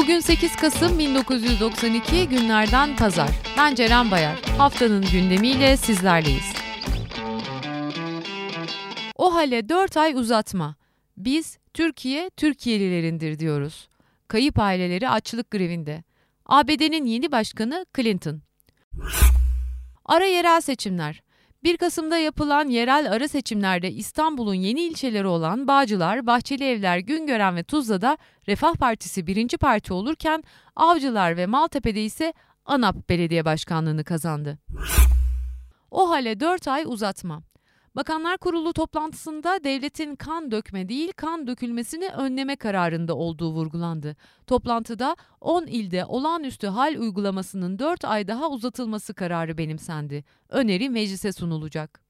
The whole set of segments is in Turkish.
28 Kasım 1992 günlerden pazar. Ben Ceren Bayar. Haftanın gündemiyle sizlerleyiz. O hale 4 ay uzatma. Biz Türkiye Türkiye'lilerindir diyoruz. Kayıp aileleri açlık grevinde. ABD'nin yeni başkanı Clinton. Ara yerel seçimler. 1 Kasım'da yapılan yerel ara seçimlerde İstanbul'un yeni ilçeleri olan Bağcılar, Bahçelievler, Güngören ve Tuzla'da Refah Partisi birinci parti olurken Avcılar ve Maltepe'de ise ANAP belediye başkanlığını kazandı. O hale 4 ay uzatma. Bakanlar Kurulu toplantısında devletin kan dökme değil kan dökülmesini önleme kararında olduğu vurgulandı. Toplantıda 10 ilde olağanüstü hal uygulamasının 4 ay daha uzatılması kararı benimsendi. Öneri meclise sunulacak.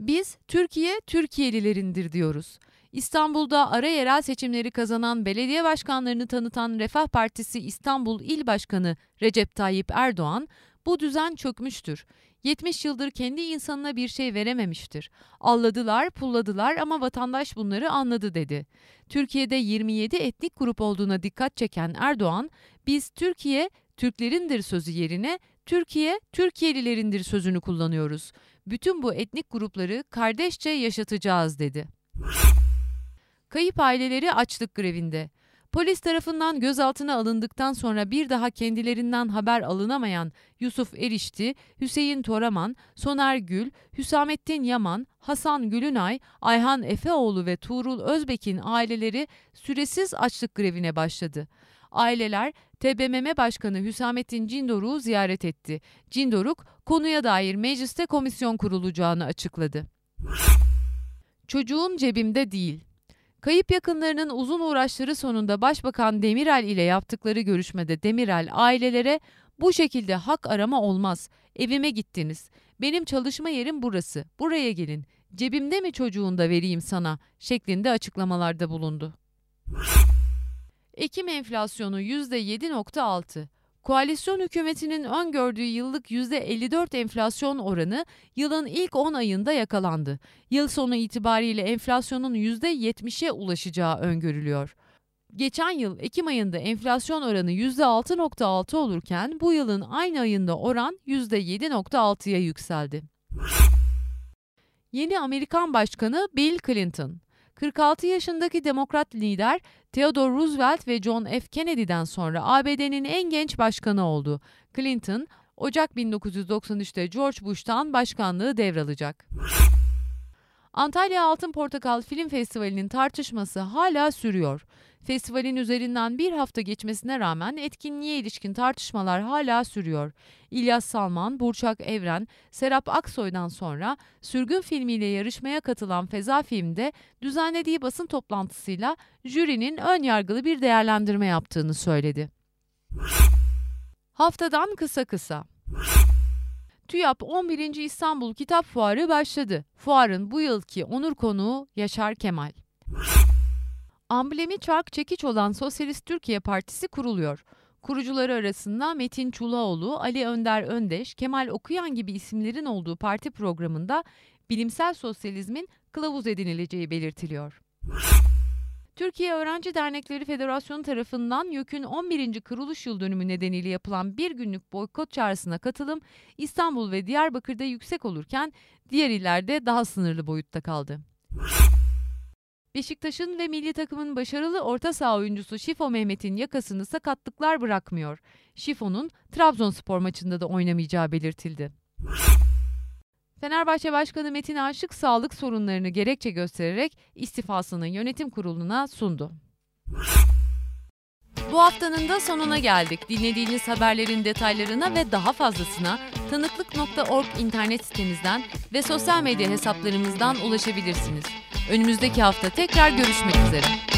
Biz Türkiye Türkiye'lilerindir diyoruz. İstanbul'da ara yerel seçimleri kazanan belediye başkanlarını tanıtan Refah Partisi İstanbul İl Başkanı Recep Tayyip Erdoğan, bu düzen çökmüştür. 70 yıldır kendi insanına bir şey verememiştir. Alladılar, pulladılar ama vatandaş bunları anladı dedi. Türkiye'de 27 etnik grup olduğuna dikkat çeken Erdoğan, biz Türkiye Türklerindir sözü yerine Türkiye Türkiye'lilerindir sözünü kullanıyoruz. Bütün bu etnik grupları kardeşçe yaşatacağız dedi. Kayıp aileleri açlık grevinde. Polis tarafından gözaltına alındıktan sonra bir daha kendilerinden haber alınamayan Yusuf Erişti, Hüseyin Toraman, Soner Gül, Hüsamettin Yaman, Hasan Gülünay, Ayhan Efeoğlu ve Tuğrul Özbek'in aileleri süresiz açlık grevine başladı. Aileler TBMM Başkanı Hüsamettin Cindoruk'u ziyaret etti. Cindoruk konuya dair mecliste komisyon kurulacağını açıkladı. Çocuğun cebimde değil. Kayıp yakınlarının uzun uğraşları sonunda Başbakan Demirel ile yaptıkları görüşmede Demirel ailelere bu şekilde hak arama olmaz. Evime gittiniz. Benim çalışma yerim burası. Buraya gelin. Cebimde mi çocuğunu da vereyim sana şeklinde açıklamalarda bulundu. Ekim enflasyonu %7.6. Koalisyon hükümetinin öngördüğü yıllık %54 enflasyon oranı yılın ilk 10 ayında yakalandı. Yıl sonu itibariyle enflasyonun %70'e ulaşacağı öngörülüyor. Geçen yıl Ekim ayında enflasyon oranı %6.6 olurken bu yılın aynı ayında oran %7.6'ya yükseldi. Yeni Amerikan Başkanı Bill Clinton 46 yaşındaki demokrat lider Theodore Roosevelt ve John F. Kennedy'den sonra ABD'nin en genç başkanı oldu. Clinton, Ocak 1993'te George Bush'tan başkanlığı devralacak. Antalya Altın Portakal Film Festivali'nin tartışması hala sürüyor. Festivalin üzerinden bir hafta geçmesine rağmen etkinliğe ilişkin tartışmalar hala sürüyor. İlyas Salman, Burçak Evren, Serap Aksoy'dan sonra sürgün filmiyle yarışmaya katılan Feza Film'de düzenlediği basın toplantısıyla jürinin ön yargılı bir değerlendirme yaptığını söyledi. Haftadan kısa kısa. TÜYAP 11. İstanbul Kitap Fuarı başladı. Fuarın bu yılki onur konuğu Yaşar Kemal. Amblemi çark çekiç olan Sosyalist Türkiye Partisi kuruluyor. Kurucuları arasında Metin Çulaoğlu, Ali Önder Öndeş, Kemal Okuyan gibi isimlerin olduğu parti programında bilimsel sosyalizmin kılavuz edinileceği belirtiliyor. Türkiye Öğrenci Dernekleri Federasyonu tarafından YÖK'ün 11. kuruluş yıl dönümü nedeniyle yapılan bir günlük boykot çağrısına katılım İstanbul ve Diyarbakır'da yüksek olurken diğer illerde daha sınırlı boyutta kaldı. Beşiktaş'ın ve milli takımın başarılı orta saha oyuncusu Şifo Mehmet'in yakasını sakatlıklar bırakmıyor. Şifo'nun Trabzonspor maçında da oynamayacağı belirtildi. Fenerbahçe Başkanı Metin Aşık sağlık sorunlarını gerekçe göstererek istifasını yönetim kuruluna sundu. Bu haftanın da sonuna geldik. Dinlediğiniz haberlerin detaylarına ve daha fazlasına tanıklık.org internet sitemizden ve sosyal medya hesaplarımızdan ulaşabilirsiniz. Önümüzdeki hafta tekrar görüşmek üzere.